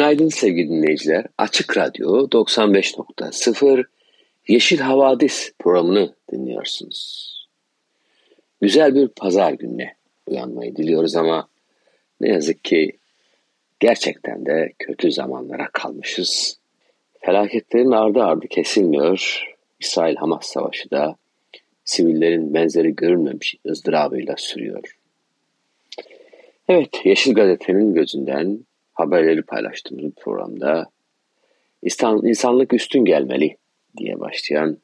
Günaydın sevgili dinleyiciler. Açık Radyo 95.0 Yeşil Havadis programını dinliyorsunuz. Güzel bir pazar gününe uyanmayı diliyoruz ama ne yazık ki gerçekten de kötü zamanlara kalmışız. Felaketlerin ardı ardı kesilmiyor. İsrail-Hamas savaşı da sivillerin benzeri görülmemiş ızdırabıyla sürüyor. Evet, Yeşil Gazete'nin gözünden haberleri paylaştığımız programda insanlık üstün gelmeli diye başlayan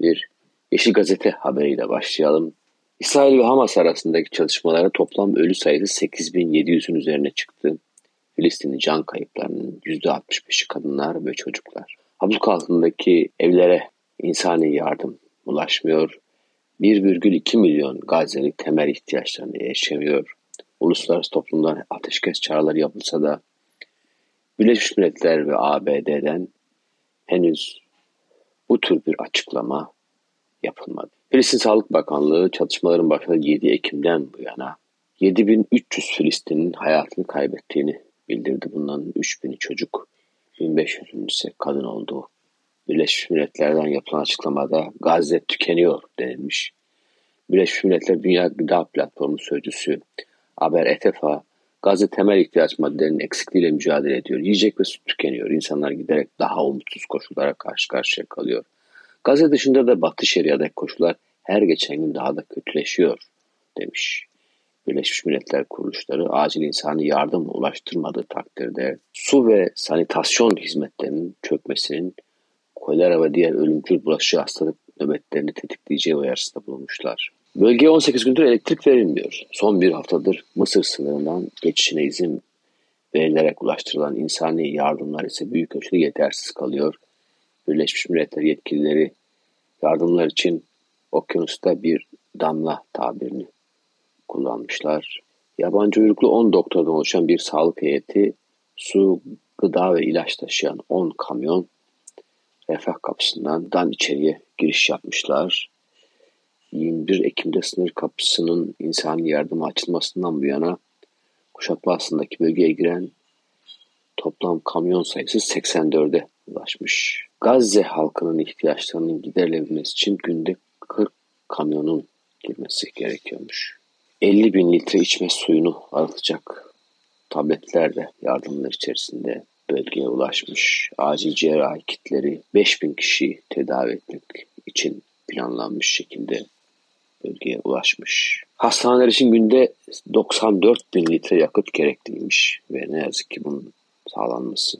bir Yeşil Gazete haberiyle başlayalım. İsrail ve Hamas arasındaki çalışmalara toplam ölü sayısı 8700'ün üzerine çıktı. Filistinli can kayıplarının %65'i kadınlar ve çocuklar. Abluk altındaki evlere insani yardım ulaşmıyor. 1,2 milyon Gazze'li temel ihtiyaçlarını erişemiyor. Uluslararası toplumdan ateşkes çağrıları yapılsa da Birleşmiş Milletler ve ABD'den henüz bu tür bir açıklama yapılmadı. Filistin Sağlık Bakanlığı çatışmaların başladığı 7 Ekim'den bu yana 7300 Filistin'in hayatını kaybettiğini bildirdi. Bunların 3000'i çocuk, 1500'ün ise kadın olduğu. Birleşmiş Milletler'den yapılan açıklamada Gazze tükeniyor denilmiş. Birleşmiş Milletler Dünya Gıda Platformu Sözcüsü Aber Etefa Gazze temel ihtiyaç maddelerinin eksikliğiyle mücadele ediyor. Yiyecek ve su tükeniyor. İnsanlar giderek daha umutsuz koşullara karşı karşıya kalıyor. Gazze dışında da Batı Şeria'daki koşullar her geçen gün daha da kötüleşiyor demiş. Birleşmiş Milletler kuruluşları acil insani yardım ulaştırmadığı takdirde su ve sanitasyon hizmetlerinin çökmesinin kolera ve diğer ölümcül bulaşıcı hastalık nöbetlerini tetikleyeceği uyarısında bulunmuşlar. Bölgeye 18 gündür elektrik verilmiyor. Son bir haftadır Mısır sınırından geçişine izin verilerek ulaştırılan insani yardımlar ise büyük ölçüde yetersiz kalıyor. Birleşmiş Milletler yetkilileri yardımlar için okyanusta bir damla tabirini kullanmışlar. Yabancı uyruklu 10 doktordan oluşan bir sağlık heyeti su, gıda ve ilaç taşıyan 10 kamyon refah kapısından dan içeriye giriş yapmışlar. 21 Ekim'de sınır kapısının insani yardıma açılmasından bu yana Kuşatma aslındaki bölgeye giren toplam kamyon sayısı 84'e ulaşmış. Gazze halkının ihtiyaçlarının giderilebilmesi için günde 40 kamyonun girmesi gerekiyormuş. 50 bin litre içme suyunu arıtacak tabletler de yardımlar içerisinde bölgeye ulaşmış. Acil cerrahi kitleri 5 bin kişiyi tedavi etmek için planlanmış şekilde bölgeye ulaşmış. Hastaneler için günde 94 bin litre yakıt gerekliymiş ve ne yazık ki bunun sağlanması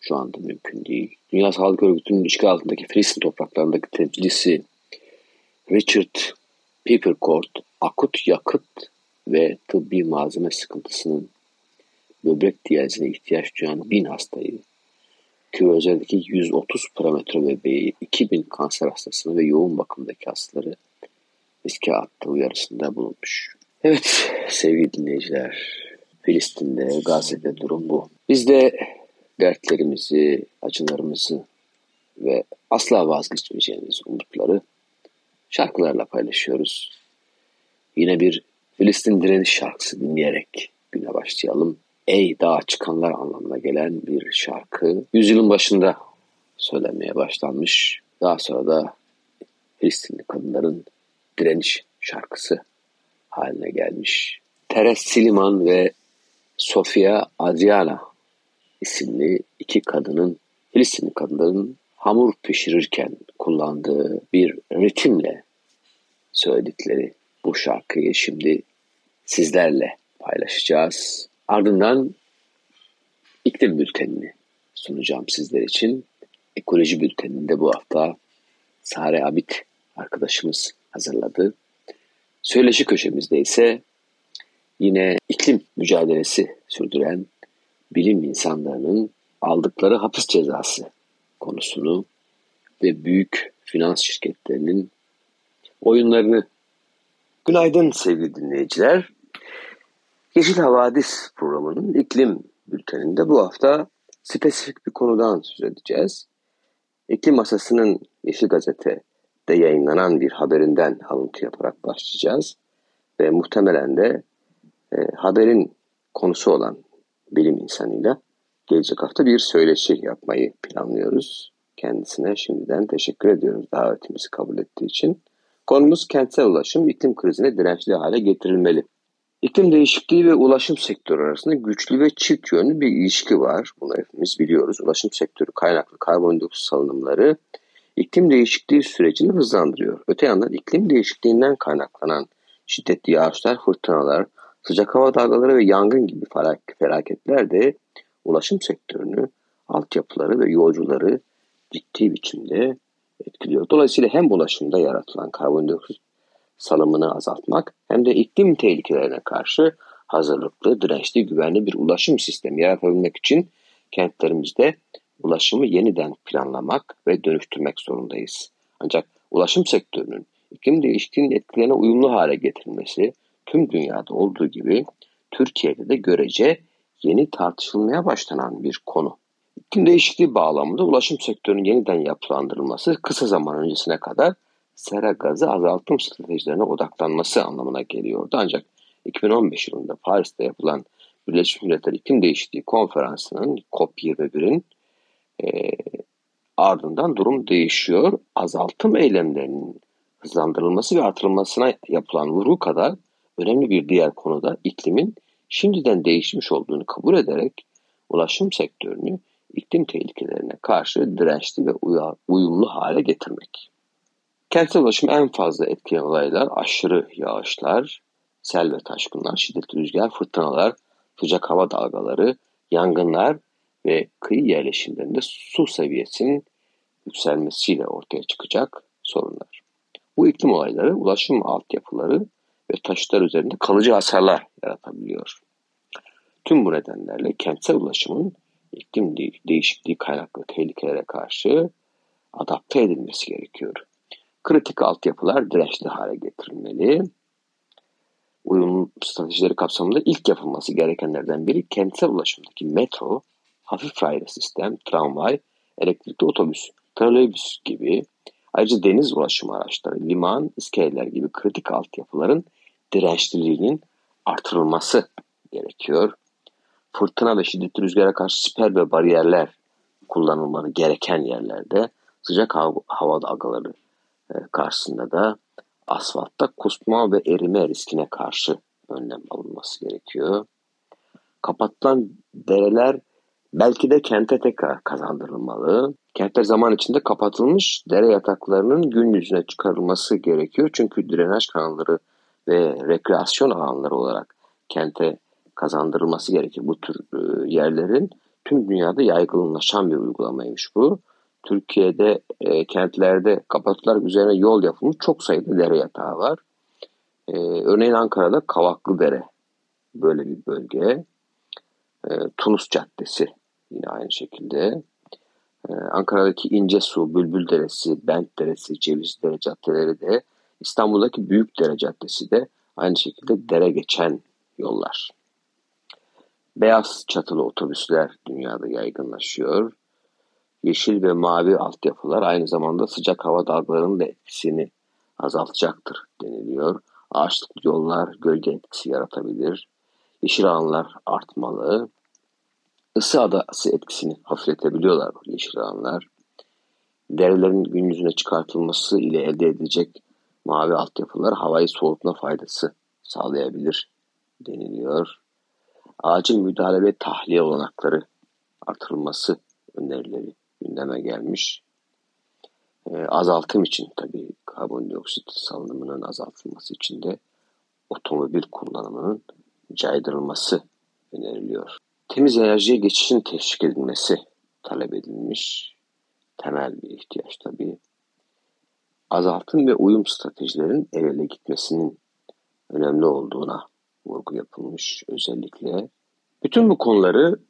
şu anda mümkün değil. Dünya Sağlık Örgütü'nün işgal altındaki Filistin topraklarındaki temsilcisi Richard Peppercourt, akut yakıt ve tıbbi malzeme sıkıntısının böbrek diyalizine ihtiyaç duyan bin hastayı, küvezerdeki 130 parametre bebeği, 2000 kanser hastasını ve yoğun bakımdaki hastaları riske attığı uyarısında bulunmuş. Evet sevgili dinleyiciler, Filistin'de, Gazze'de durum bu. Biz de dertlerimizi, acılarımızı ve asla vazgeçmeyeceğimiz umutları şarkılarla paylaşıyoruz. Yine bir Filistin direniş şarkısı dinleyerek güne başlayalım. Ey dağa çıkanlar anlamına gelen bir şarkı. Yüzyılın başında söylenmeye başlanmış. Daha sonra da Filistinli kadınların direniş şarkısı haline gelmiş. Teres Siliman ve Sofia Adriana isimli iki kadının, Filistinli kadınların hamur pişirirken kullandığı bir ritimle söyledikleri bu şarkıyı şimdi sizlerle paylaşacağız. Ardından iklim bültenini sunacağım sizler için. Ekoloji bülteninde bu hafta Sare Abit arkadaşımız hazırladı. Söyleşi köşemizde ise yine iklim mücadelesi sürdüren bilim insanlarının aldıkları hapis cezası konusunu ve büyük finans şirketlerinin oyunlarını. Günaydın sevgili dinleyiciler. Yeşil Havadis programının iklim bülteninde bu hafta spesifik bir konudan söz edeceğiz. İklim Masası'nın Yeşil Gazete'de yayınlanan bir haberinden alıntı yaparak başlayacağız. Ve muhtemelen de e, haberin konusu olan bilim insanıyla gelecek hafta bir söyleşi yapmayı planlıyoruz. Kendisine şimdiden teşekkür ediyoruz davetimizi kabul ettiği için. Konumuz kentsel ulaşım iklim krizine dirençli hale getirilmeli. İklim değişikliği ve ulaşım sektörü arasında güçlü ve çift yönlü bir ilişki var. Bunu hepimiz biliyoruz. Ulaşım sektörü kaynaklı karbondioksit salınımları iklim değişikliği sürecini hızlandırıyor. Öte yandan iklim değişikliğinden kaynaklanan şiddetli yağışlar, fırtınalar, sıcak hava dalgaları ve yangın gibi felaketler de ulaşım sektörünü, altyapıları ve yolcuları ciddi biçimde etkiliyor. Dolayısıyla hem ulaşımda yaratılan karbondioksit salımını azaltmak hem de iklim tehlikelerine karşı hazırlıklı, dirençli, güvenli bir ulaşım sistemi yaratabilmek için kentlerimizde ulaşımı yeniden planlamak ve dönüştürmek zorundayız. Ancak ulaşım sektörünün iklim değişikliğinin etkilerine uyumlu hale getirilmesi tüm dünyada olduğu gibi Türkiye'de de görece yeni tartışılmaya başlanan bir konu. İklim değişikliği bağlamında ulaşım sektörünün yeniden yapılandırılması kısa zaman öncesine kadar sera gazı azaltım stratejilerine odaklanması anlamına geliyordu. Ancak 2015 yılında Paris'te yapılan Birleşmiş Milletler İklim Değişikliği Konferansı'nın COP21'in e, ardından durum değişiyor. Azaltım eylemlerinin hızlandırılması ve artırılmasına yapılan vurgu kadar önemli bir diğer konuda iklimin şimdiden değişmiş olduğunu kabul ederek ulaşım sektörünü iklim tehlikelerine karşı dirençli ve uyumlu hale getirmek. Kentsel ulaşım en fazla etkileyen olaylar aşırı yağışlar, sel ve taşkınlar, şiddetli rüzgar, fırtınalar, sıcak hava dalgaları, yangınlar ve kıyı yerleşimlerinde su seviyesinin yükselmesiyle ortaya çıkacak sorunlar. Bu iklim olayları ulaşım altyapıları ve taşıtlar üzerinde kalıcı hasarlar yaratabiliyor. Tüm bu nedenlerle kentsel ulaşımın iklim değişikliği kaynaklı tehlikelere karşı adapte edilmesi gerekiyor. Kritik altyapılar dirençli hale getirilmeli. Uyum stratejileri kapsamında ilk yapılması gerekenlerden biri kentsel ulaşımdaki metro, hafif raylı sistem, tramvay, elektrikli otobüs, trolleybüs gibi ayrıca deniz ulaşım araçları, liman, iskeleler gibi kritik altyapıların dirençliliğinin artırılması gerekiyor. Fırtına ve şiddetli rüzgara karşı siper ve bariyerler kullanılmalı gereken yerlerde sıcak hava, hava dalgaları e, karşısında da asfaltta kusma ve erime riskine karşı önlem alınması gerekiyor. Kapatılan dereler belki de kente tekrar kazandırılmalı. Kentler zaman içinde kapatılmış dere yataklarının gün yüzüne çıkarılması gerekiyor. Çünkü drenaj kanalları ve rekreasyon alanları olarak kente kazandırılması gerekir. Bu tür e, yerlerin tüm dünyada yaygınlaşan bir uygulamaymış bu. Türkiye'de e, kentlerde kapatılar üzerine yol yapılmış çok sayıda dere yatağı var. E, örneğin Ankara'da Kavaklı Dere böyle bir bölge. E, Tunus Caddesi yine aynı şekilde. E, Ankara'daki İnce Su, Bülbül Deresi, Bent Deresi, Ceviz Dere caddeleri de İstanbul'daki Büyük Dere Caddesi de aynı şekilde dere geçen yollar. Beyaz çatılı otobüsler dünyada yaygınlaşıyor. Yeşil ve mavi altyapılar aynı zamanda sıcak hava dalgalarının da etkisini azaltacaktır deniliyor. Ağaçlık yollar gölge etkisi yaratabilir. Yeşil alanlar artmalı. Isı adası etkisini hafifletebiliyorlar yeşil alanlar. Derelerin gün yüzüne çıkartılması ile elde edilecek mavi altyapılar havayı soğutma faydası sağlayabilir deniliyor. Acil müdahale ve tahliye olanakları artırılması önerileri gündeme gelmiş. E, azaltım için tabii karbondioksit salınımının azaltılması için de otomobil kullanımının caydırılması öneriliyor. Temiz enerjiye geçişin teşvik edilmesi talep edilmiş. Temel bir ihtiyaç tabii. Azaltım ve uyum stratejilerin el ele gitmesinin önemli olduğuna vurgu yapılmış özellikle. Bütün bu konuları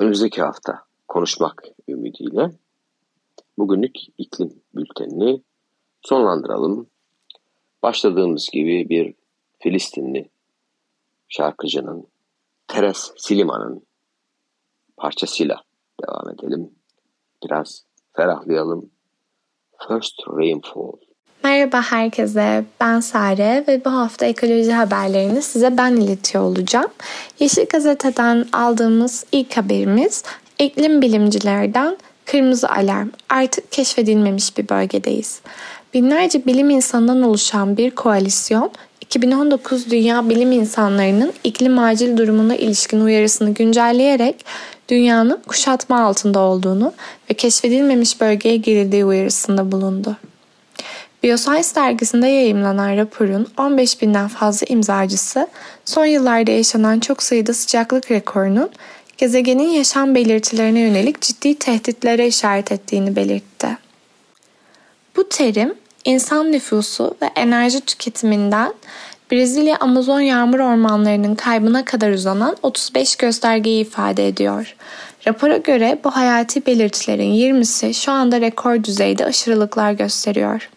önümüzdeki hafta konuşmak ümidiyle bugünlük iklim bültenini sonlandıralım. Başladığımız gibi bir Filistinli şarkıcının Teres Siliman'ın parçasıyla devam edelim. Biraz ferahlayalım. First Rainfall. Merhaba herkese, ben Sare ve bu hafta ekoloji haberlerini size ben iletiyor olacağım. Yeşil Gazete'den aldığımız ilk haberimiz iklim bilimcilerden kırmızı alarm. Artık keşfedilmemiş bir bölgedeyiz. Binlerce bilim insanından oluşan bir koalisyon 2019 Dünya Bilim İnsanlarının iklim acil durumuna ilişkin uyarısını güncelleyerek dünyanın kuşatma altında olduğunu ve keşfedilmemiş bölgeye girildiği uyarısında bulundu. Bioscience dergisinde yayımlanan raporun 15 binden fazla imzacısı son yıllarda yaşanan çok sayıda sıcaklık rekorunun gezegenin yaşam belirtilerine yönelik ciddi tehditlere işaret ettiğini belirtti. Bu terim insan nüfusu ve enerji tüketiminden Brezilya Amazon yağmur ormanlarının kaybına kadar uzanan 35 göstergeyi ifade ediyor. Rapora göre bu hayati belirtilerin 20'si şu anda rekor düzeyde aşırılıklar gösteriyor.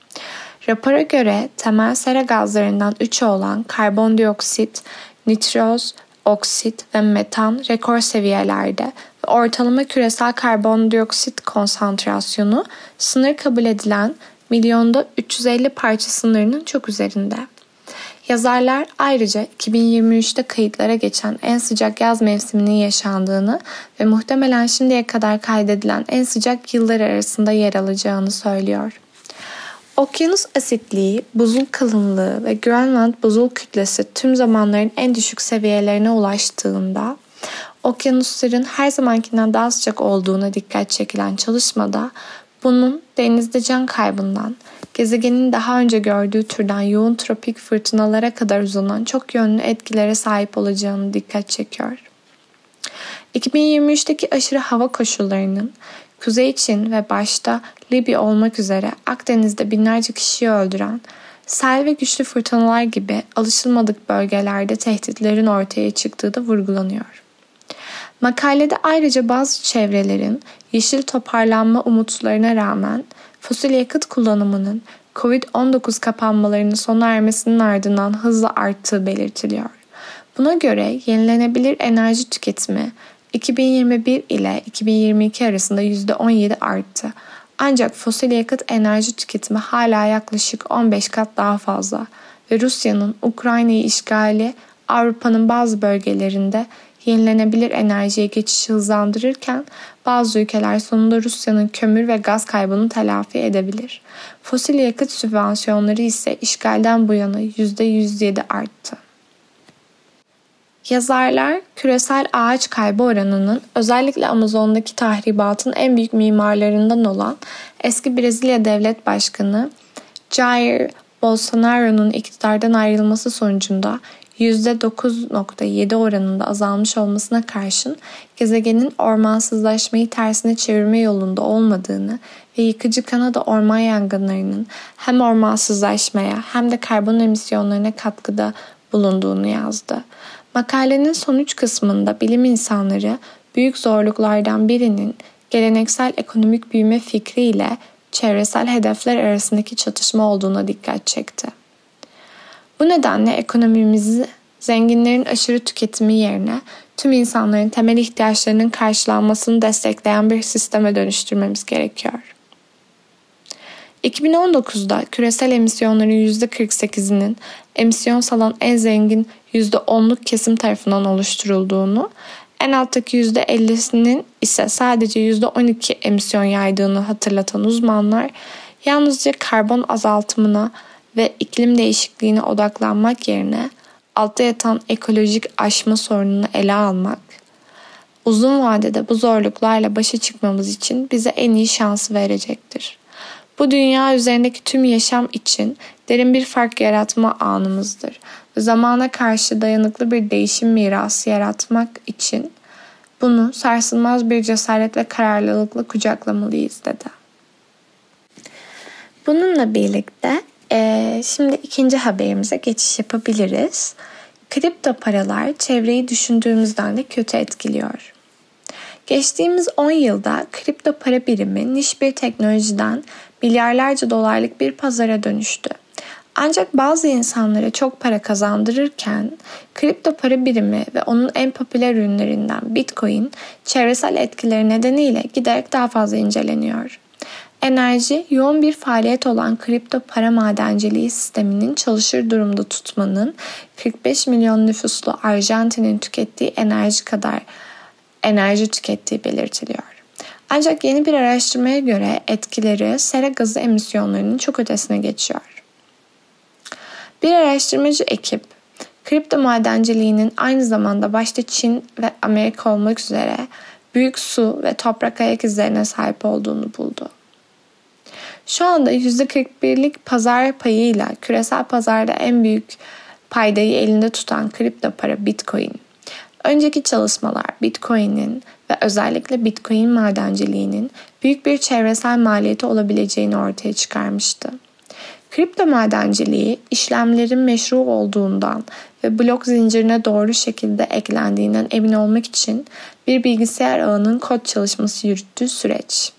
Rapora göre temel sera gazlarından 3'ü olan karbondioksit, nitroz, oksit ve metan rekor seviyelerde ve ortalama küresel karbondioksit konsantrasyonu sınır kabul edilen milyonda 350 parça sınırının çok üzerinde. Yazarlar ayrıca 2023'te kayıtlara geçen en sıcak yaz mevsiminin yaşandığını ve muhtemelen şimdiye kadar kaydedilen en sıcak yıllar arasında yer alacağını söylüyor. Okyanus asitliği, buzul kalınlığı ve Grönland buzul kütlesi tüm zamanların en düşük seviyelerine ulaştığında okyanusların her zamankinden daha sıcak olduğuna dikkat çekilen çalışmada bunun denizde can kaybından, gezegenin daha önce gördüğü türden yoğun tropik fırtınalara kadar uzanan çok yönlü etkilere sahip olacağını dikkat çekiyor. 2023'teki aşırı hava koşullarının Kuzey Çin ve başta Libya olmak üzere Akdeniz'de binlerce kişiyi öldüren, sel ve güçlü fırtınalar gibi alışılmadık bölgelerde tehditlerin ortaya çıktığı da vurgulanıyor. Makalede ayrıca bazı çevrelerin yeşil toparlanma umutlarına rağmen fosil yakıt kullanımının COVID-19 kapanmalarının sona ermesinin ardından hızla arttığı belirtiliyor. Buna göre yenilenebilir enerji tüketimi 2021 ile 2022 arasında %17 arttı. Ancak fosil yakıt enerji tüketimi hala yaklaşık 15 kat daha fazla ve Rusya'nın Ukrayna'yı işgali Avrupa'nın bazı bölgelerinde yenilenebilir enerjiye geçişi hızlandırırken bazı ülkeler sonunda Rusya'nın kömür ve gaz kaybını telafi edebilir. Fosil yakıt sübvansiyonları ise işgalden bu yana %107 arttı. Yazarlar küresel ağaç kaybı oranının özellikle Amazon'daki tahribatın en büyük mimarlarından olan eski Brezilya Devlet Başkanı Jair Bolsonaro'nun iktidardan ayrılması sonucunda %9.7 oranında azalmış olmasına karşın gezegenin ormansızlaşmayı tersine çevirme yolunda olmadığını ve yıkıcı Kanada orman yangınlarının hem ormansızlaşmaya hem de karbon emisyonlarına katkıda bulunduğunu yazdı. Makalenin sonuç kısmında bilim insanları büyük zorluklardan birinin geleneksel ekonomik büyüme fikriyle çevresel hedefler arasındaki çatışma olduğuna dikkat çekti. Bu nedenle ekonomimizi zenginlerin aşırı tüketimi yerine tüm insanların temel ihtiyaçlarının karşılanmasını destekleyen bir sisteme dönüştürmemiz gerekiyor. 2019'da küresel emisyonların %48'inin emisyon salan en zengin %10'luk kesim tarafından oluşturulduğunu, en alttaki %50'sinin ise sadece %12 emisyon yaydığını hatırlatan uzmanlar, yalnızca karbon azaltımına ve iklim değişikliğine odaklanmak yerine altta yatan ekolojik aşma sorununu ele almak, uzun vadede bu zorluklarla başa çıkmamız için bize en iyi şansı verecektir. Bu dünya üzerindeki tüm yaşam için derin bir fark yaratma anımızdır. Zamana karşı dayanıklı bir değişim mirası yaratmak için bunu sarsılmaz bir cesaret ve kararlılıkla kucaklamalıyız dedi. Bununla birlikte e, şimdi ikinci haberimize geçiş yapabiliriz. Kripto paralar çevreyi düşündüğümüzden de kötü etkiliyor. Geçtiğimiz 10 yılda kripto para birimi niş bir teknolojiden milyarlarca dolarlık bir pazara dönüştü. Ancak bazı insanlara çok para kazandırırken kripto para birimi ve onun en popüler ürünlerinden Bitcoin çevresel etkileri nedeniyle giderek daha fazla inceleniyor. Enerji, yoğun bir faaliyet olan kripto para madenciliği sisteminin çalışır durumda tutmanın 45 milyon nüfuslu Arjantin'in tükettiği enerji kadar enerji tükettiği belirtiliyor. Ancak yeni bir araştırmaya göre etkileri sera gazı emisyonlarının çok ötesine geçiyor. Bir araştırmacı ekip, kripto madenciliğinin aynı zamanda başta Çin ve Amerika olmak üzere büyük su ve toprak ayak izlerine sahip olduğunu buldu. Şu anda %41'lik pazar payıyla küresel pazarda en büyük paydayı elinde tutan kripto para Bitcoin. Önceki çalışmalar Bitcoin'in ve özellikle Bitcoin madenciliğinin büyük bir çevresel maliyeti olabileceğini ortaya çıkarmıştı. Kripto madenciliği işlemlerin meşru olduğundan ve blok zincirine doğru şekilde eklendiğinden emin olmak için bir bilgisayar ağının kod çalışması yürüttüğü süreç.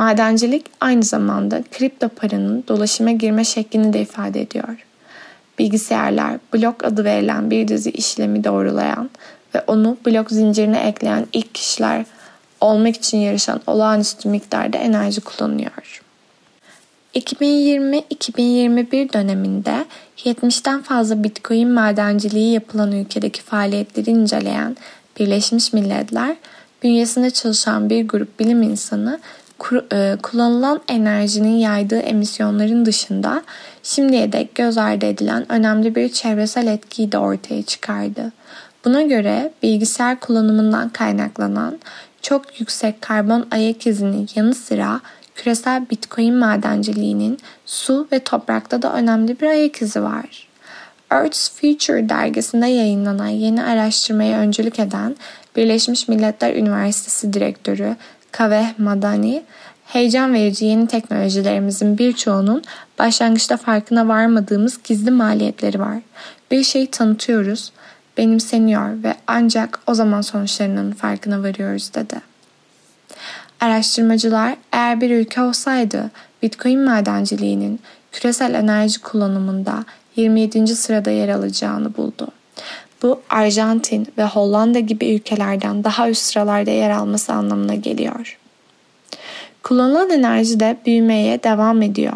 Madencilik aynı zamanda kripto paranın dolaşıma girme şeklini de ifade ediyor. Bilgisayarlar blok adı verilen bir dizi işlemi doğrulayan ve onu blok zincirine ekleyen ilk kişiler olmak için yarışan olağanüstü miktarda enerji kullanıyor. 2020-2021 döneminde 70'ten fazla Bitcoin madenciliği yapılan ülkedeki faaliyetleri inceleyen Birleşmiş Milletler, bünyesinde çalışan bir grup bilim insanı kullanılan enerjinin yaydığı emisyonların dışında şimdiye dek göz ardı edilen önemli bir çevresel etkiyi de ortaya çıkardı. Buna göre bilgisayar kullanımından kaynaklanan çok yüksek karbon ayak izinin yanı sıra küresel bitcoin madenciliğinin su ve toprakta da önemli bir ayak izi var. Earth's Future dergisinde yayınlanan yeni araştırmaya öncülük eden Birleşmiş Milletler Üniversitesi Direktörü Kaveh Madani, heyecan verici yeni teknolojilerimizin birçoğunun başlangıçta farkına varmadığımız gizli maliyetleri var. Bir şeyi tanıtıyoruz, benimseniyor ve ancak o zaman sonuçlarının farkına varıyoruz dedi. Araştırmacılar eğer bir ülke olsaydı Bitcoin madenciliğinin küresel enerji kullanımında 27. sırada yer alacağını buldu. Bu Arjantin ve Hollanda gibi ülkelerden daha üst sıralarda yer alması anlamına geliyor. Kullanılan enerji de büyümeye devam ediyor.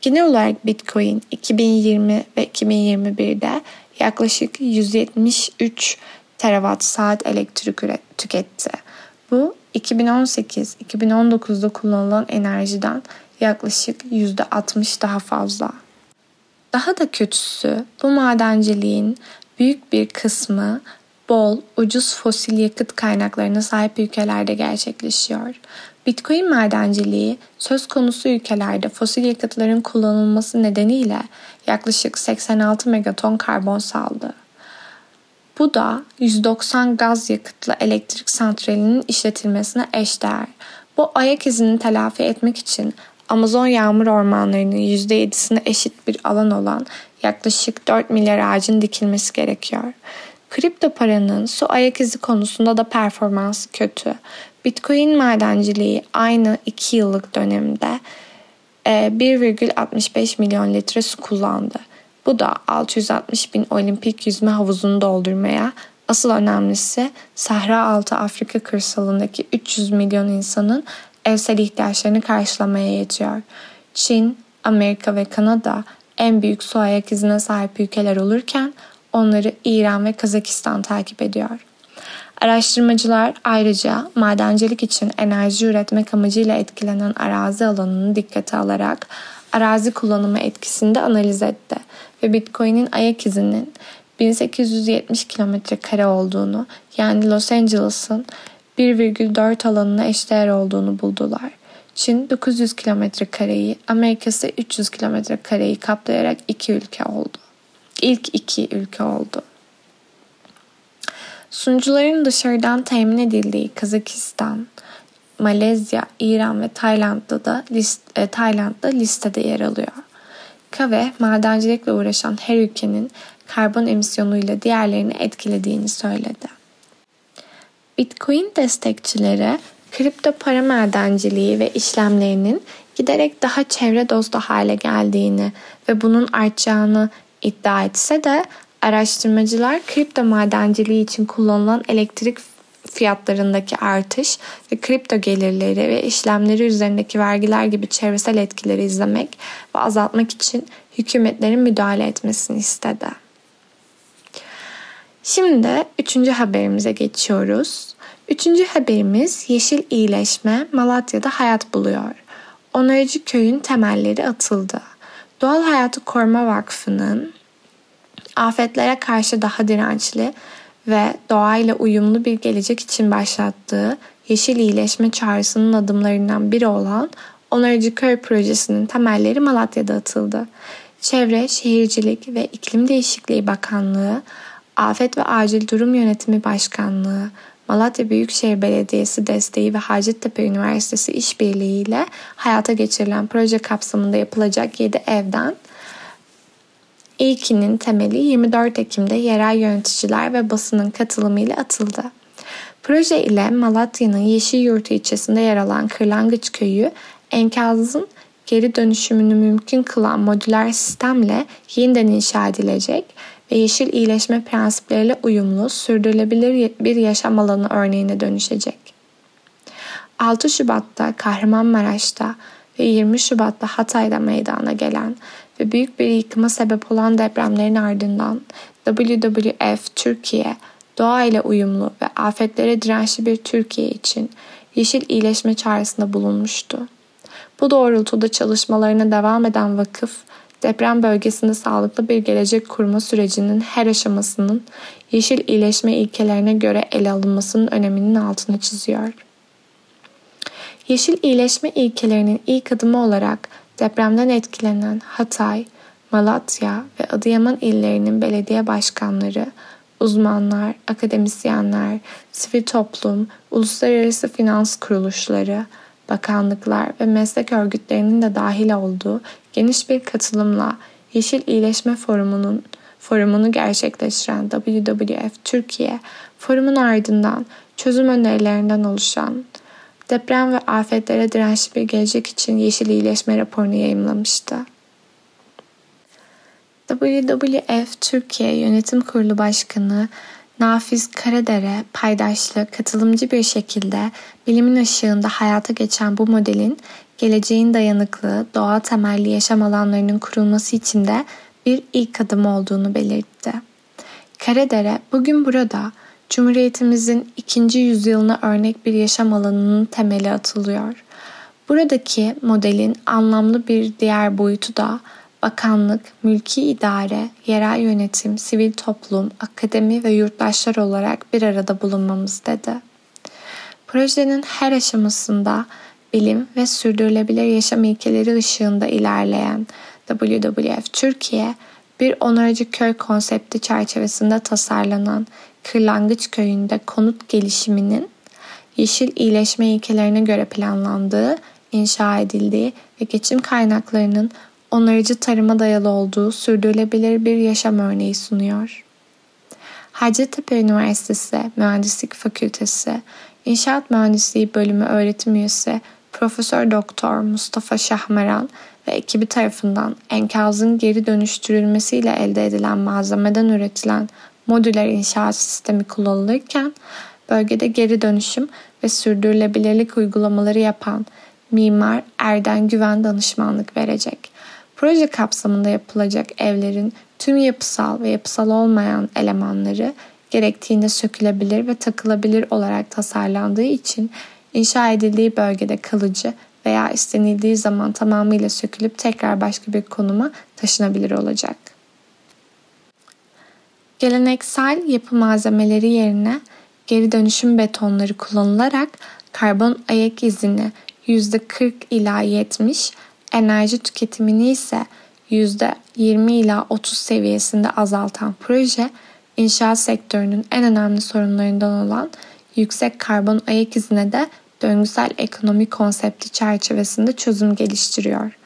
Genel olarak Bitcoin 2020 ve 2021'de yaklaşık 173 terawatt saat elektrik tüketti. Bu 2018-2019'da kullanılan enerjiden yaklaşık %60 daha fazla. Daha da kötüsü bu madenciliğin büyük bir kısmı bol, ucuz fosil yakıt kaynaklarına sahip ülkelerde gerçekleşiyor. Bitcoin madenciliği söz konusu ülkelerde fosil yakıtların kullanılması nedeniyle yaklaşık 86 megaton karbon saldı. Bu da 190 gaz yakıtlı elektrik santralinin işletilmesine eşdeğer. Bu ayak izini telafi etmek için Amazon yağmur ormanlarının %7'sine eşit bir alan olan yaklaşık 4 milyar ağacın dikilmesi gerekiyor. Kripto paranın su ayak izi konusunda da performansı kötü. Bitcoin madenciliği aynı 2 yıllık dönemde 1,65 e, milyon litre su kullandı. Bu da 660 bin olimpik yüzme havuzunu doldurmaya, asıl önemlisi Sahra altı Afrika kırsalındaki 300 milyon insanın evsel ihtiyaçlarını karşılamaya yetiyor. Çin, Amerika ve Kanada en büyük su ayak izine sahip ülkeler olurken onları İran ve Kazakistan takip ediyor. Araştırmacılar ayrıca madencilik için enerji üretmek amacıyla etkilenen arazi alanını dikkate alarak arazi kullanımı etkisini de analiz etti ve Bitcoin'in ayak izinin 1870 kilometre kare olduğunu yani Los Angeles'ın 1,4 alanına eşdeğer olduğunu buldular. Çin 900 kilometre kareyi, Amerika ise 300 kilometre kareyi kaplayarak iki ülke oldu. İlk iki ülke oldu. Sunucuların dışarıdan temin edildiği Kazakistan, Malezya, İran ve Tayland'da da list, e, Tayland'da listede yer alıyor. Kave, madencilikle uğraşan her ülkenin karbon emisyonuyla diğerlerini etkilediğini söyledi. Bitcoin destekçileri kripto para madenciliği ve işlemlerinin giderek daha çevre dostu hale geldiğini ve bunun artacağını iddia etse de araştırmacılar kripto madenciliği için kullanılan elektrik fiyatlarındaki artış ve kripto gelirleri ve işlemleri üzerindeki vergiler gibi çevresel etkileri izlemek ve azaltmak için hükümetlerin müdahale etmesini istedi. Şimdi üçüncü haberimize geçiyoruz. Üçüncü haberimiz yeşil iyileşme Malatya'da hayat buluyor. Onarıcı köyün temelleri atıldı. Doğal Hayatı Koruma Vakfı'nın afetlere karşı daha dirençli ve doğayla uyumlu bir gelecek için başlattığı yeşil iyileşme çağrısının adımlarından biri olan Onarıcı Köy projesinin temelleri Malatya'da atıldı. Çevre, Şehircilik ve İklim Değişikliği Bakanlığı, Afet ve Acil Durum Yönetimi Başkanlığı, Malatya Büyükşehir Belediyesi desteği ve Hacettepe Üniversitesi işbirliğiyle hayata geçirilen proje kapsamında yapılacak 7 evden İlkinin temeli 24 Ekim'de yerel yöneticiler ve basının katılımıyla atıldı. Proje ile Malatya'nın Yeşilyurt ilçesinde yer alan Kırlangıç Köyü enkazın geri dönüşümünü mümkün kılan modüler sistemle yeniden inşa edilecek ve yeşil iyileşme prensipleriyle uyumlu, sürdürülebilir bir yaşam alanı örneğine dönüşecek. 6 Şubat'ta Kahramanmaraş'ta ve 20 Şubat'ta Hatay'da meydana gelen ve büyük bir yıkıma sebep olan depremlerin ardından WWF Türkiye, doğa ile uyumlu ve afetlere dirençli bir Türkiye için yeşil iyileşme çağrısında bulunmuştu. Bu doğrultuda çalışmalarına devam eden vakıf, deprem bölgesinde sağlıklı bir gelecek kurma sürecinin her aşamasının yeşil iyileşme ilkelerine göre ele alınmasının öneminin altını çiziyor. Yeşil iyileşme ilkelerinin ilk adımı olarak depremden etkilenen Hatay, Malatya ve Adıyaman illerinin belediye başkanları, uzmanlar, akademisyenler, sivil toplum, uluslararası finans kuruluşları, bakanlıklar ve meslek örgütlerinin de dahil olduğu geniş bir katılımla Yeşil İyileşme Forumu'nun forumunu gerçekleştiren WWF Türkiye, forumun ardından çözüm önerilerinden oluşan deprem ve afetlere dirençli bir gelecek için Yeşil İyileşme raporunu yayımlamıştı. WWF Türkiye Yönetim Kurulu Başkanı Nafiz Karadere paydaşlı, katılımcı bir şekilde bilimin ışığında hayata geçen bu modelin geleceğin dayanıklı, doğa temelli yaşam alanlarının kurulması için de bir ilk adım olduğunu belirtti. Karadere bugün burada Cumhuriyetimizin ikinci yüzyılına örnek bir yaşam alanının temeli atılıyor. Buradaki modelin anlamlı bir diğer boyutu da bakanlık, mülki idare, yerel yönetim, sivil toplum, akademi ve yurttaşlar olarak bir arada bulunmamız dedi. Projenin her aşamasında bilim ve sürdürülebilir yaşam ilkeleri ışığında ilerleyen WWF Türkiye, bir onarıcı köy konsepti çerçevesinde tasarlanan Kırlangıç Köyü'nde konut gelişiminin yeşil iyileşme ilkelerine göre planlandığı, inşa edildiği ve geçim kaynaklarının onarıcı tarıma dayalı olduğu sürdürülebilir bir yaşam örneği sunuyor. Hacettepe Üniversitesi Mühendislik Fakültesi İnşaat Mühendisliği Bölümü öğretim üyesi Profesör Doktor Mustafa Şahmeran ve ekibi tarafından enkazın geri dönüştürülmesiyle elde edilen malzemeden üretilen modüler inşaat sistemi kullanılırken bölgede geri dönüşüm ve sürdürülebilirlik uygulamaları yapan mimar Erden Güven danışmanlık verecek. Proje kapsamında yapılacak evlerin tüm yapısal ve yapısal olmayan elemanları gerektiğinde sökülebilir ve takılabilir olarak tasarlandığı için inşa edildiği bölgede kalıcı veya istenildiği zaman tamamıyla sökülüp tekrar başka bir konuma taşınabilir olacak. Geleneksel yapı malzemeleri yerine geri dönüşüm betonları kullanılarak karbon ayak izini %40 ila 70, enerji tüketimini ise %20 ila 30 seviyesinde azaltan proje, inşaat sektörünün en önemli sorunlarından olan yüksek karbon ayak izine de döngüsel ekonomi konsepti çerçevesinde çözüm geliştiriyor.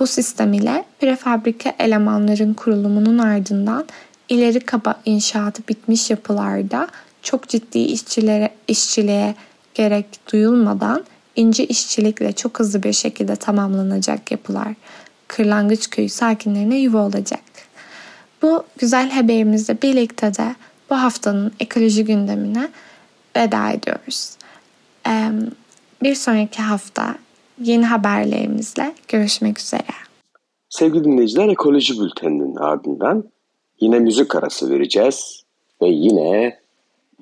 Bu sistem ile prefabrike elemanların kurulumunun ardından ileri kaba inşaatı bitmiş yapılarda çok ciddi işçilere, işçiliğe gerek duyulmadan ince işçilikle çok hızlı bir şekilde tamamlanacak yapılar Kırlangıç Köyü sakinlerine yuva olacak. Bu güzel haberimizle birlikte de bu haftanın ekoloji gündemine veda ediyoruz. Bir sonraki hafta yeni haberlerimizle görüşmek üzere. Sevgili dinleyiciler ekoloji bülteninin ardından yine müzik arası vereceğiz ve yine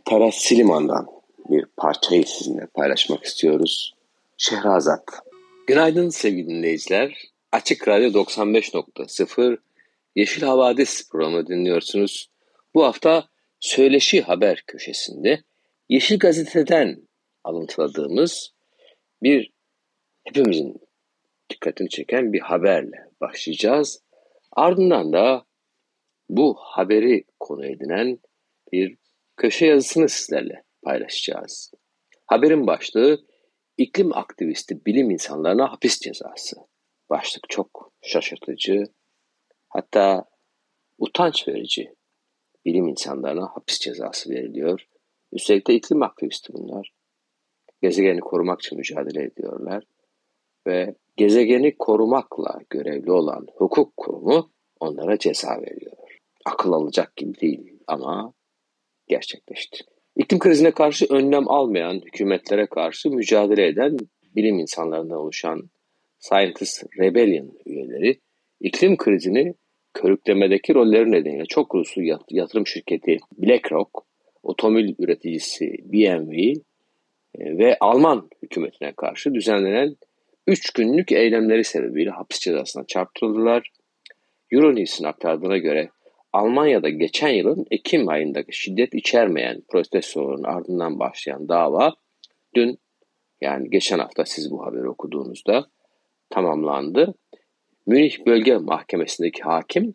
Teras Siliman'dan bir parçayı sizinle paylaşmak istiyoruz. Şehrazat. Günaydın sevgili dinleyiciler. Açık Radyo 95.0 Yeşil Havadis programı dinliyorsunuz. Bu hafta Söyleşi Haber köşesinde Yeşil Gazete'den alıntıladığımız bir hepimizin dikkatini çeken bir haberle başlayacağız. Ardından da bu haberi konu edinen bir köşe yazısını sizlerle paylaşacağız. Haberin başlığı iklim aktivisti bilim insanlarına hapis cezası. Başlık çok şaşırtıcı, hatta utanç verici. Bilim insanlarına hapis cezası veriliyor. Üstelik de iklim aktivisti bunlar. Gezegeni korumak için mücadele ediyorlar. Ve gezegeni korumakla görevli olan hukuk kurumu onlara ceza veriyor. Akıl alacak gibi değil ama gerçekleşti. İklim krizine karşı önlem almayan hükümetlere karşı mücadele eden bilim insanlarından oluşan Scientist Rebellion üyeleri iklim krizini körüklemedeki rolleri nedeniyle çok uluslu yatırım şirketi BlackRock, otomobil üreticisi BMW e, ve Alman hükümetine karşı düzenlenen 3 günlük eylemleri sebebiyle hapis cezasına çarptırıldılar. Euronews'in aktardığına göre Almanya'da geçen yılın Ekim ayındaki şiddet içermeyen protestoların ardından başlayan dava dün yani geçen hafta siz bu haberi okuduğunuzda tamamlandı. Münih Bölge Mahkemesi'ndeki hakim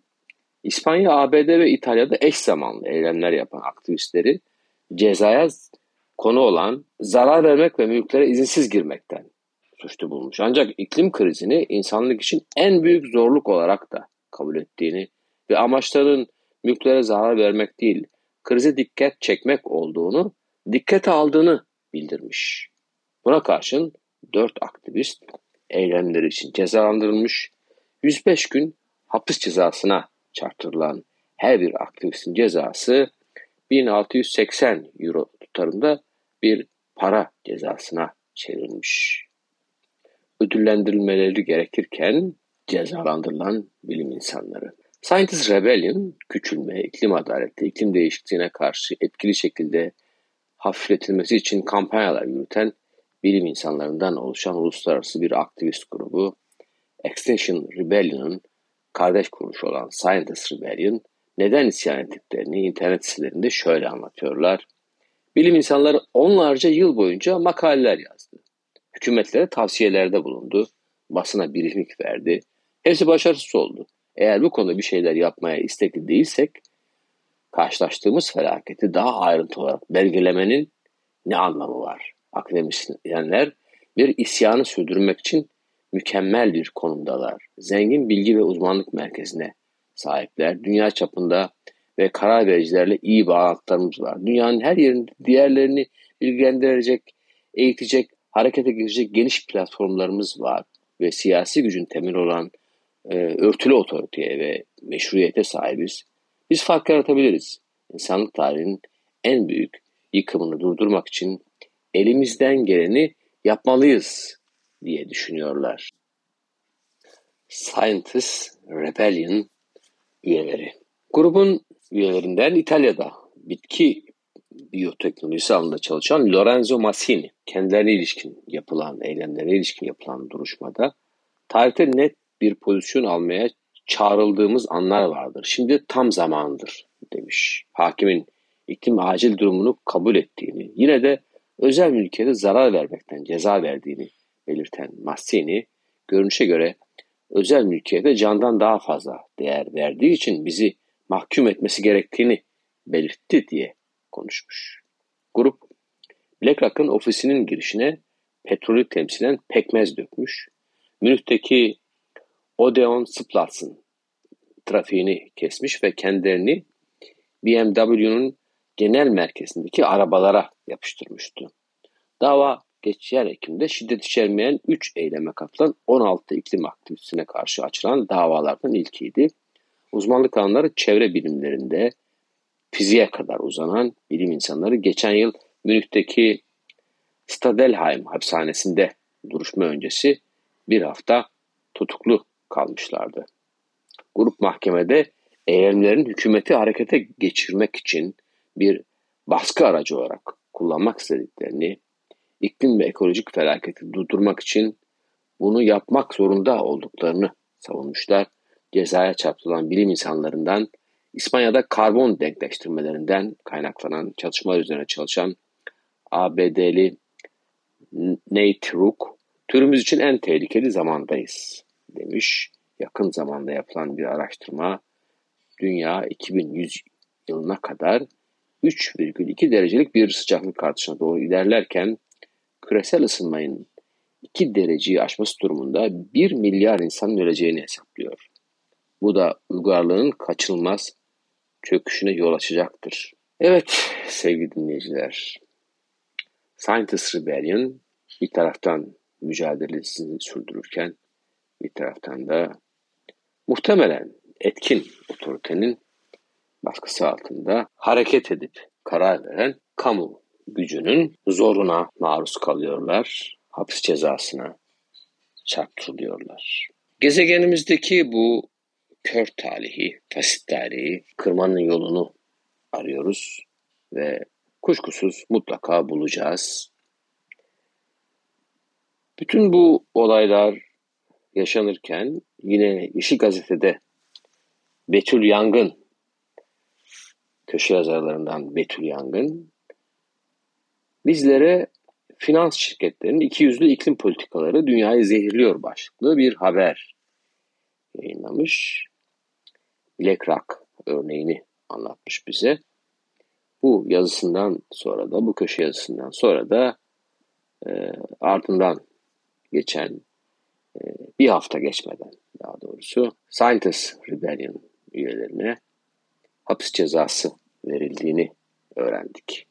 İspanya, ABD ve İtalya'da eş zamanlı eylemler yapan aktivistleri cezaya konu olan zarar vermek ve mülklere izinsiz girmekten suçlu bulmuş. Ancak iklim krizini insanlık için en büyük zorluk olarak da kabul ettiğini ve amaçların mülklere zarar vermek değil, krize dikkat çekmek olduğunu, dikkate aldığını bildirmiş. Buna karşın dört aktivist eylemleri için cezalandırılmış, 105 gün hapis cezasına çarptırılan her bir aktivistin cezası 1680 euro tutarında bir para cezasına çevrilmiş. Ödüllendirilmeleri gerekirken cezalandırılan bilim insanları. Scientist Rebellion, küçülme, iklim adaleti, iklim değişikliğine karşı etkili şekilde hafifletilmesi için kampanyalar yürüten bilim insanlarından oluşan uluslararası bir aktivist grubu. Extinction Rebellion'ın kardeş kuruluşu olan Scientist Rebellion neden isyan ettiklerini internet sitelerinde şöyle anlatıyorlar. Bilim insanları onlarca yıl boyunca makaleler yazdı. Hükümetlere tavsiyelerde bulundu. Basına biriklik verdi. Hepsi başarısız oldu. Eğer bu konuda bir şeyler yapmaya istekli değilsek, karşılaştığımız felaketi daha ayrıntılı olarak belgelemenin ne anlamı var? Akademisyenler bir isyanı sürdürmek için mükemmel bir konumdalar. Zengin bilgi ve uzmanlık merkezine sahipler. Dünya çapında ve karar vericilerle iyi bağlantılarımız var. Dünyanın her yerinde diğerlerini bilgilendirecek, eğitecek, harekete geçecek geniş platformlarımız var ve siyasi gücün temel olan e, örtülü otoriteye ve meşruiyete sahibiz. Biz fark yaratabiliriz. İnsanlık tarihinin en büyük yıkımını durdurmak için elimizden geleni yapmalıyız diye düşünüyorlar. Scientist Rebellion üyeleri. Grubun üyelerinden İtalya'da bitki biyoteknolojisi alanında çalışan Lorenzo Massini kendilerine ilişkin yapılan, eylemlerine ilişkin yapılan duruşmada tarihte net bir pozisyon almaya çağrıldığımız anlar vardır. Şimdi tam zamandır demiş. Hakimin iklim acil durumunu kabul ettiğini, yine de özel mülkiyete zarar vermekten ceza verdiğini belirten Massini, görünüşe göre özel mülkiyete candan daha fazla değer verdiği için bizi mahkum etmesi gerektiğini belirtti diye konuşmuş. Grup, BlackRock'ın ofisinin girişine petrolü temsilen pekmez dökmüş. Münih'teki Odeon Splatz'ın trafiğini kesmiş ve kendilerini BMW'nun genel merkezindeki arabalara yapıştırmıştı. Dava geçen Ekim'de şiddet içermeyen 3 eyleme katılan 16 iklim aktivistine karşı açılan davalardan ilkiydi. Uzmanlık alanları çevre bilimlerinde fiziğe kadar uzanan bilim insanları geçen yıl Münih'teki Stadelheim hapishanesinde duruşma öncesi bir hafta tutuklu kalmışlardı. Grup mahkemede eylemlerin hükümeti harekete geçirmek için bir baskı aracı olarak kullanmak istediklerini, iklim ve ekolojik felaketi durdurmak için bunu yapmak zorunda olduklarını savunmuşlar. Cezaya çarpılan bilim insanlarından İspanya'da karbon denkleştirmelerinden kaynaklanan çalışmalar üzerine çalışan ABD'li Nate Rook, türümüz için en tehlikeli zamandayız demiş. Yakın zamanda yapılan bir araştırma dünya 2100 yılına kadar 3,2 derecelik bir sıcaklık artışına doğru ilerlerken küresel ısınmayın 2 dereceyi aşması durumunda 1 milyar insanın öleceğini hesaplıyor. Bu da uygarlığın kaçınılmaz çöküşüne yol açacaktır. Evet sevgili dinleyiciler, Scientist Rebellion bir taraftan mücadelesini sürdürürken bir taraftan da muhtemelen etkin otoritenin baskısı altında hareket edip karar veren kamu gücünün zoruna maruz kalıyorlar, hapis cezasına çarptırılıyorlar. Gezegenimizdeki bu kör talihi, fasit talihi kırmanın yolunu arıyoruz ve kuşkusuz mutlaka bulacağız. Bütün bu olaylar yaşanırken yine Yeşil Gazete'de Betül Yangın, köşe yazarlarından Betül Yangın, bizlere finans şirketlerinin ikiyüzlü iklim politikaları dünyayı zehirliyor başlıklı bir haber yayınlamış. BlackRock örneğini anlatmış bize. Bu yazısından sonra da, bu köşe yazısından sonra da e, ardından geçen bir hafta geçmeden daha doğrusu Scientist Rebellion üyelerine hapis cezası verildiğini öğrendik.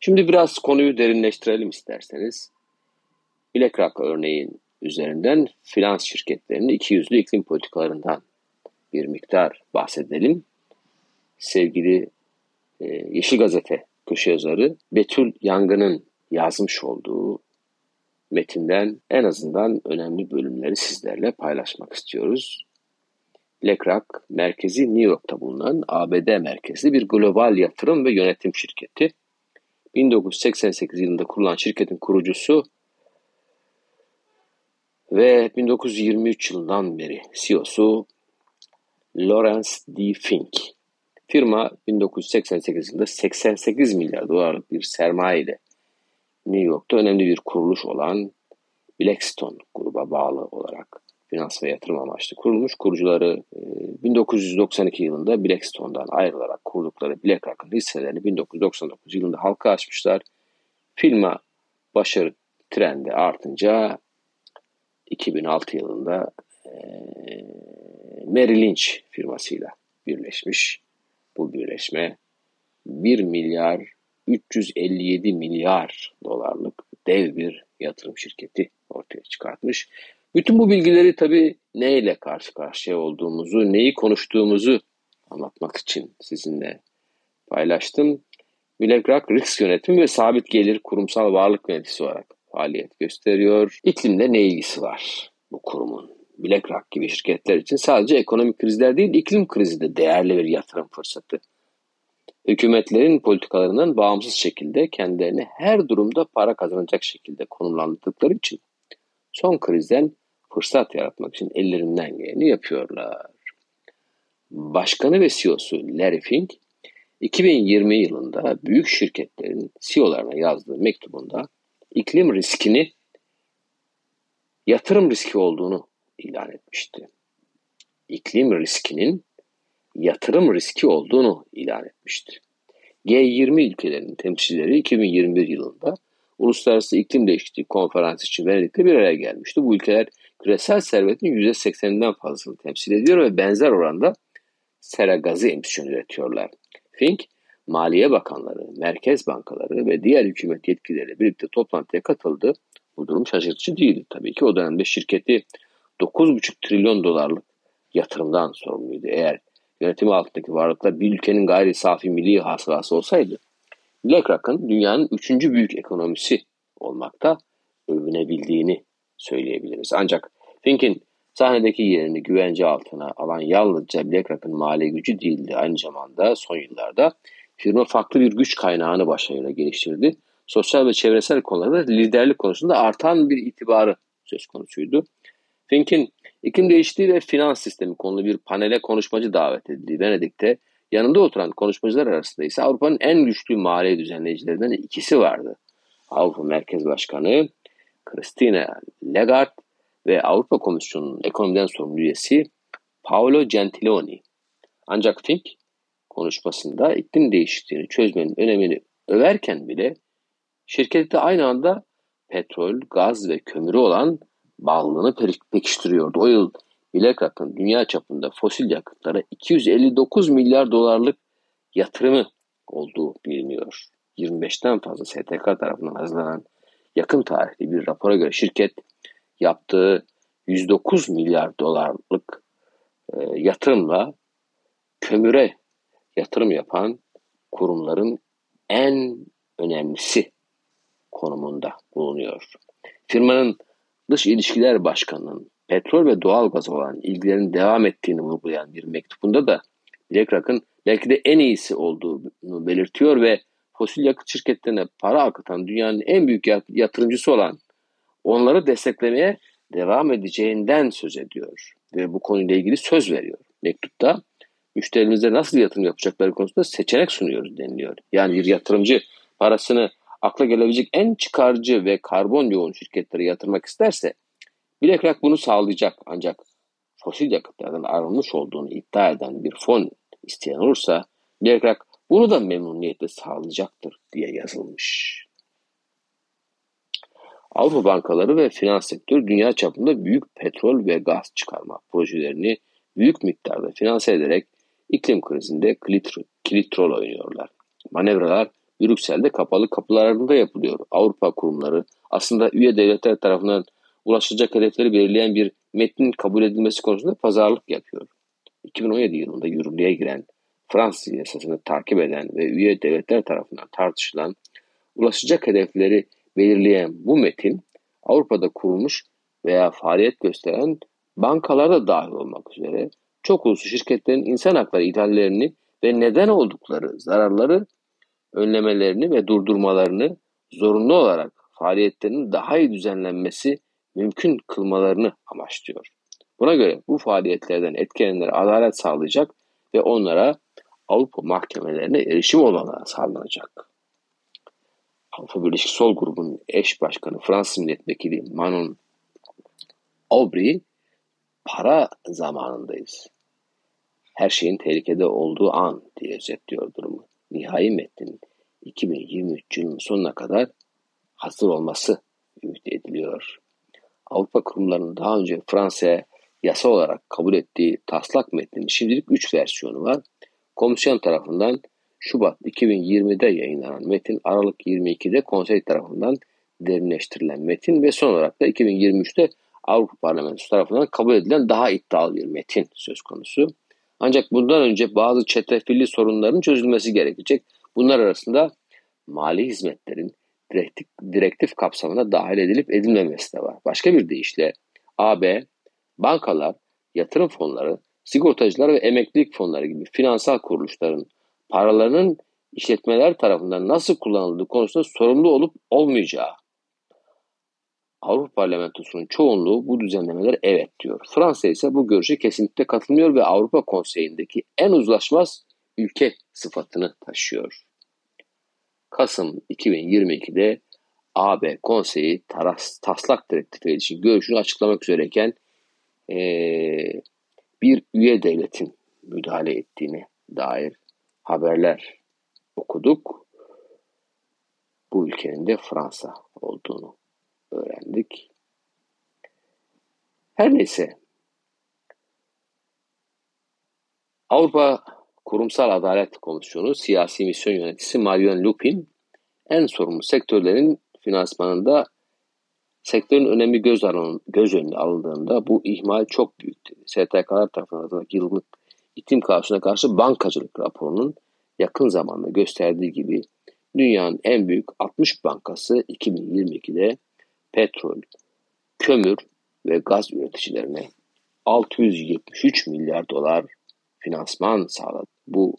Şimdi biraz konuyu derinleştirelim isterseniz. BlackRock örneğin üzerinden finans şirketlerinin iki yüzlü iklim politikalarından bir miktar bahsedelim. Sevgili e, Yeşil Gazete köşe yazarı Betül Yangın'ın yazmış olduğu metinden en azından önemli bölümleri sizlerle paylaşmak istiyoruz. BlackRock merkezi New York'ta bulunan ABD merkezli bir global yatırım ve yönetim şirketi. 1988 yılında kurulan şirketin kurucusu ve 1923 yılından beri CEO'su Lawrence D. Fink. Firma 1988 yılında 88 milyar dolarlık bir sermaye ile New York'ta önemli bir kuruluş olan Blackstone gruba bağlı olarak finans ve yatırım amaçlı kurulmuş. Kurucuları 1992 e, yılında Blackstone'dan ayrılarak kurdukları BlackRock'ın hisselerini 1999 yılında halka açmışlar. Firma başarı trendi artınca 2006 yılında e, Merrill Lynch firmasıyla birleşmiş. Bu birleşme 1 milyar 357 milyar dolarlık dev bir yatırım şirketi ortaya çıkartmış. Bütün bu bilgileri tabii neyle karşı karşıya olduğumuzu, neyi konuştuğumuzu anlatmak için sizinle paylaştım. BlackRock risk yönetimi ve sabit gelir kurumsal varlık yöneticisi olarak faaliyet gösteriyor. İklimle ne ilgisi var bu kurumun? BlackRock gibi şirketler için sadece ekonomik krizler değil, iklim krizi de değerli bir yatırım fırsatı. Hükümetlerin politikalarından bağımsız şekilde kendilerini her durumda para kazanacak şekilde konumlandırdıkları için son krizden fırsat yaratmak için ellerinden geleni yapıyorlar. Başkanı ve CEO'su Larry Fink, 2020 yılında büyük şirketlerin CEO'larına yazdığı mektubunda iklim riskini yatırım riski olduğunu ilan etmişti. İklim riskinin yatırım riski olduğunu ilan etmişti. G20 ülkelerinin temsilcileri 2021 yılında Uluslararası İklim Değişikliği Konferansı için Venedik'te bir araya gelmişti. Bu ülkeler küresel servetin %80'inden fazlasını temsil ediyor ve benzer oranda sera gazı emisyonu üretiyorlar. Fink, Maliye Bakanları, Merkez Bankaları ve diğer hükümet yetkilileri birlikte toplantıya katıldı. Bu durum şaşırtıcı değildi. Tabii ki o dönemde şirketi 9,5 trilyon dolarlık yatırımdan sorumluydu. Eğer yönetimi altındaki varlıklar bir ülkenin gayri safi milli hasılası olsaydı, BlackRock'ın dünyanın üçüncü büyük ekonomisi olmakta övünebildiğini söyleyebiliriz. Ancak Fink'in sahnedeki yerini güvence altına alan yalnızca BlackRock'ın mali gücü değildi. Aynı zamanda son yıllarda firma farklı bir güç kaynağını başarıyla geliştirdi. Sosyal ve çevresel konularda liderlik konusunda artan bir itibarı söz konusuydu. Fink'in iklim değişikliği ve finans sistemi konulu bir panele konuşmacı davet edildi. Venedik'te yanında oturan konuşmacılar arasında ise Avrupa'nın en güçlü mali düzenleyicilerinden ikisi vardı. Avrupa Merkez Başkanı Christine Lagarde ve Avrupa Komisyonu'nun ekonomiden sorumlu üyesi Paolo Gentiloni. Ancak Fink konuşmasında iklim değişikliğini çözmenin önemini överken bile şirkette aynı anda petrol, gaz ve kömürü olan bağlılığını pekiştiriyordu. O yıl BlackRock'ın dünya çapında fosil yakıtlara 259 milyar dolarlık yatırımı olduğu biliniyor. 25'ten fazla STK tarafından hazırlanan yakın tarihli bir rapora göre şirket yaptığı 109 milyar dolarlık e, yatırımla kömüre yatırım yapan kurumların en önemlisi konumunda bulunuyor. Firmanın Dış İlişkiler Başkanı'nın petrol ve doğal gaz olan ilgilerin devam ettiğini vurgulayan bir mektubunda da BlackRock'ın belki de en iyisi olduğunu belirtiyor ve fosil yakıt şirketlerine para akıtan dünyanın en büyük yatırımcısı olan onları desteklemeye devam edeceğinden söz ediyor ve bu konuyla ilgili söz veriyor. Mektupta müşterimize nasıl yatırım yapacakları konusunda seçenek sunuyoruz deniliyor. Yani bir yatırımcı parasını akla gelebilecek en çıkarcı ve karbon yoğun şirketlere yatırmak isterse BlackRock bunu sağlayacak ancak fosil yakıtlardan arınmış olduğunu iddia eden bir fon isteyen olursa BlackRock bunu da memnuniyetle sağlayacaktır diye yazılmış. Avrupa bankaları ve finans sektörü dünya çapında büyük petrol ve gaz çıkarma projelerini büyük miktarda finanse ederek iklim krizinde kilit, kilit rol oynuyorlar. Manevralar Brüksel'de kapalı kapılar ardında yapılıyor. Avrupa kurumları aslında üye devletler tarafından ulaşılacak hedefleri belirleyen bir metnin kabul edilmesi konusunda pazarlık yapıyor. 2017 yılında yürürlüğe giren Fransız yasasını takip eden ve üye devletler tarafından tartışılan ulaşacak hedefleri belirleyen bu metin Avrupa'da kurulmuş veya faaliyet gösteren bankalarda dahil olmak üzere çok uluslu şirketlerin insan hakları ihlallerini ve neden oldukları zararları önlemelerini ve durdurmalarını zorunlu olarak faaliyetlerinin daha iyi düzenlenmesi mümkün kılmalarını amaçlıyor. Buna göre bu faaliyetlerden etkilenenlere adalet sağlayacak ve onlara Avrupa mahkemelerine erişim olanağı sağlanacak. Avrupa Birleşik Sol grubunun eş başkanı Fransız milletvekili Manon Aubry para zamanındayız. Her şeyin tehlikede olduğu an diye özetliyor durumu. Nihai metnin 2023 yılının sonuna kadar hazır olması ümit ediliyor. Avrupa kurumlarının daha önce Fransa'ya yasa olarak kabul ettiği taslak metnin şimdilik 3 versiyonu var. Komisyon tarafından Şubat 2020'de yayınlanan metin Aralık 22'de konsey tarafından derinleştirilen metin ve son olarak da 2023'te Avrupa Parlamentosu tarafından kabul edilen daha iddialı bir metin söz konusu. Ancak bundan önce bazı çetrefilli sorunların çözülmesi gerekecek. Bunlar arasında mali hizmetlerin direktif, direktif kapsamına dahil edilip edilmemesi de var. Başka bir deyişle AB, bankalar, yatırım fonları, sigortacılar ve emeklilik fonları gibi finansal kuruluşların paralarının işletmeler tarafından nasıl kullanıldığı konusunda sorumlu olup olmayacağı. Avrupa Parlamentosu'nun çoğunluğu bu düzenlemeler evet diyor. Fransa ise bu görüşe kesinlikle katılmıyor ve Avrupa Konseyi'ndeki en uzlaşmaz ülke sıfatını taşıyor. Kasım 2022'de AB Konseyi taras, taslak direktife ilişkin görüşünü açıklamak üzereyken ee, bir üye devletin müdahale ettiğine dair haberler okuduk. Bu ülkenin de Fransa olduğunu öğrendik. Her neyse Avrupa Kurumsal Adalet Komisyonu Siyasi Misyon Yöneticisi Marion Lupin en sorumlu sektörlerin finansmanında sektörün önemi göz, alın, göz önüne alındığında bu ihmal çok büyüktü. STK'lar tarafından yıllık iklim kaosuna karşı bankacılık raporunun yakın zamanda gösterdiği gibi dünyanın en büyük 60 bankası 2022'de petrol, kömür ve gaz üreticilerine 673 milyar dolar finansman sağladı. Bu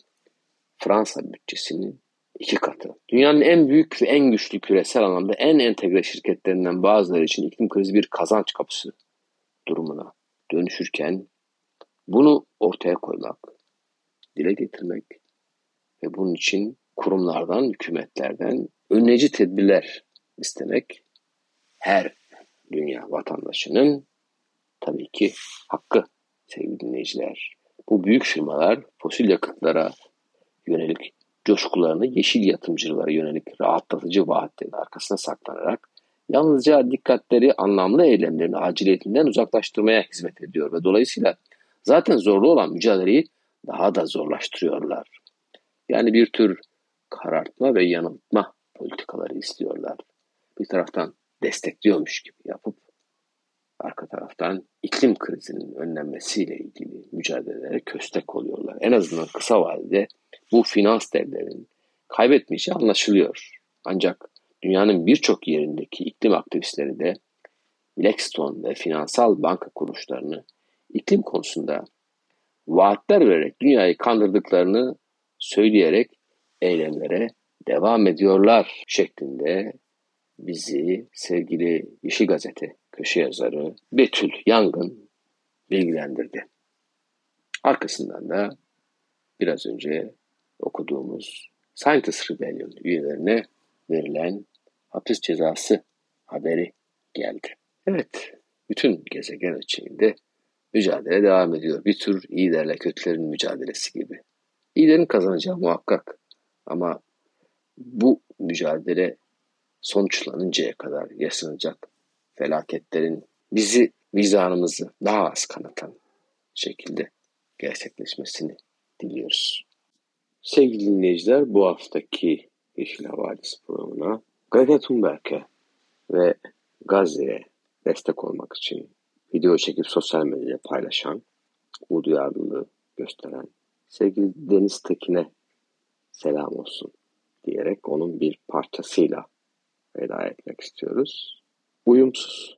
Fransa bütçesinin iki katı. Dünyanın en büyük ve en güçlü küresel anlamda en entegre şirketlerinden bazıları için iklim krizi bir kazanç kapısı durumuna dönüşürken bunu ortaya koymak, dile getirmek ve bunun için kurumlardan, hükümetlerden önleyici tedbirler istemek her dünya vatandaşının tabii ki hakkı sevgili dinleyiciler. Bu büyük firmalar fosil yakıtlara yönelik coşkularını yeşil yatırımcılara yönelik rahatlatıcı vaatlerin arkasına saklanarak yalnızca dikkatleri anlamlı eylemlerin aciliyetinden uzaklaştırmaya hizmet ediyor ve dolayısıyla zaten zorlu olan mücadeleyi daha da zorlaştırıyorlar. Yani bir tür karartma ve yanıltma politikaları istiyorlar. Bir taraftan destekliyormuş gibi yapıp arka taraftan iklim krizinin önlenmesiyle ilgili mücadelelere köstek oluyorlar. En azından kısa vadede bu finans devlerinin kaybetmeyeceği anlaşılıyor. Ancak dünyanın birçok yerindeki iklim aktivistleri de Blackstone ve finansal banka kuruluşlarını iklim konusunda vaatler vererek dünyayı kandırdıklarını söyleyerek eylemlere devam ediyorlar şeklinde bizi sevgili Yeşil Gazete köşe yazarı Betül Yangın bilgilendirdi. Arkasından da biraz önce okuduğumuz Scientist Rebellion üyelerine verilen hapis cezası haberi geldi. Evet, bütün gezegen ölçeğinde mücadele devam ediyor. Bir tür iyilerle kötülerin mücadelesi gibi. İyilerin kazanacağı muhakkak. Ama bu mücadele sonuçlanıncaya kadar yaşanacak felaketlerin bizi vicdanımızı daha az kanatan şekilde gerçekleşmesini diliyoruz. Sevgili dinleyiciler bu haftaki Yeşil Havadis programına Greta Thunberg'e ve Gazze'ye destek olmak için video çekip sosyal medyada paylaşan, bu duyarlılığı gösteren sevgili Deniz Tekin'e selam olsun diyerek onun bir parçasıyla veda etmek istiyoruz. Uyumsuz.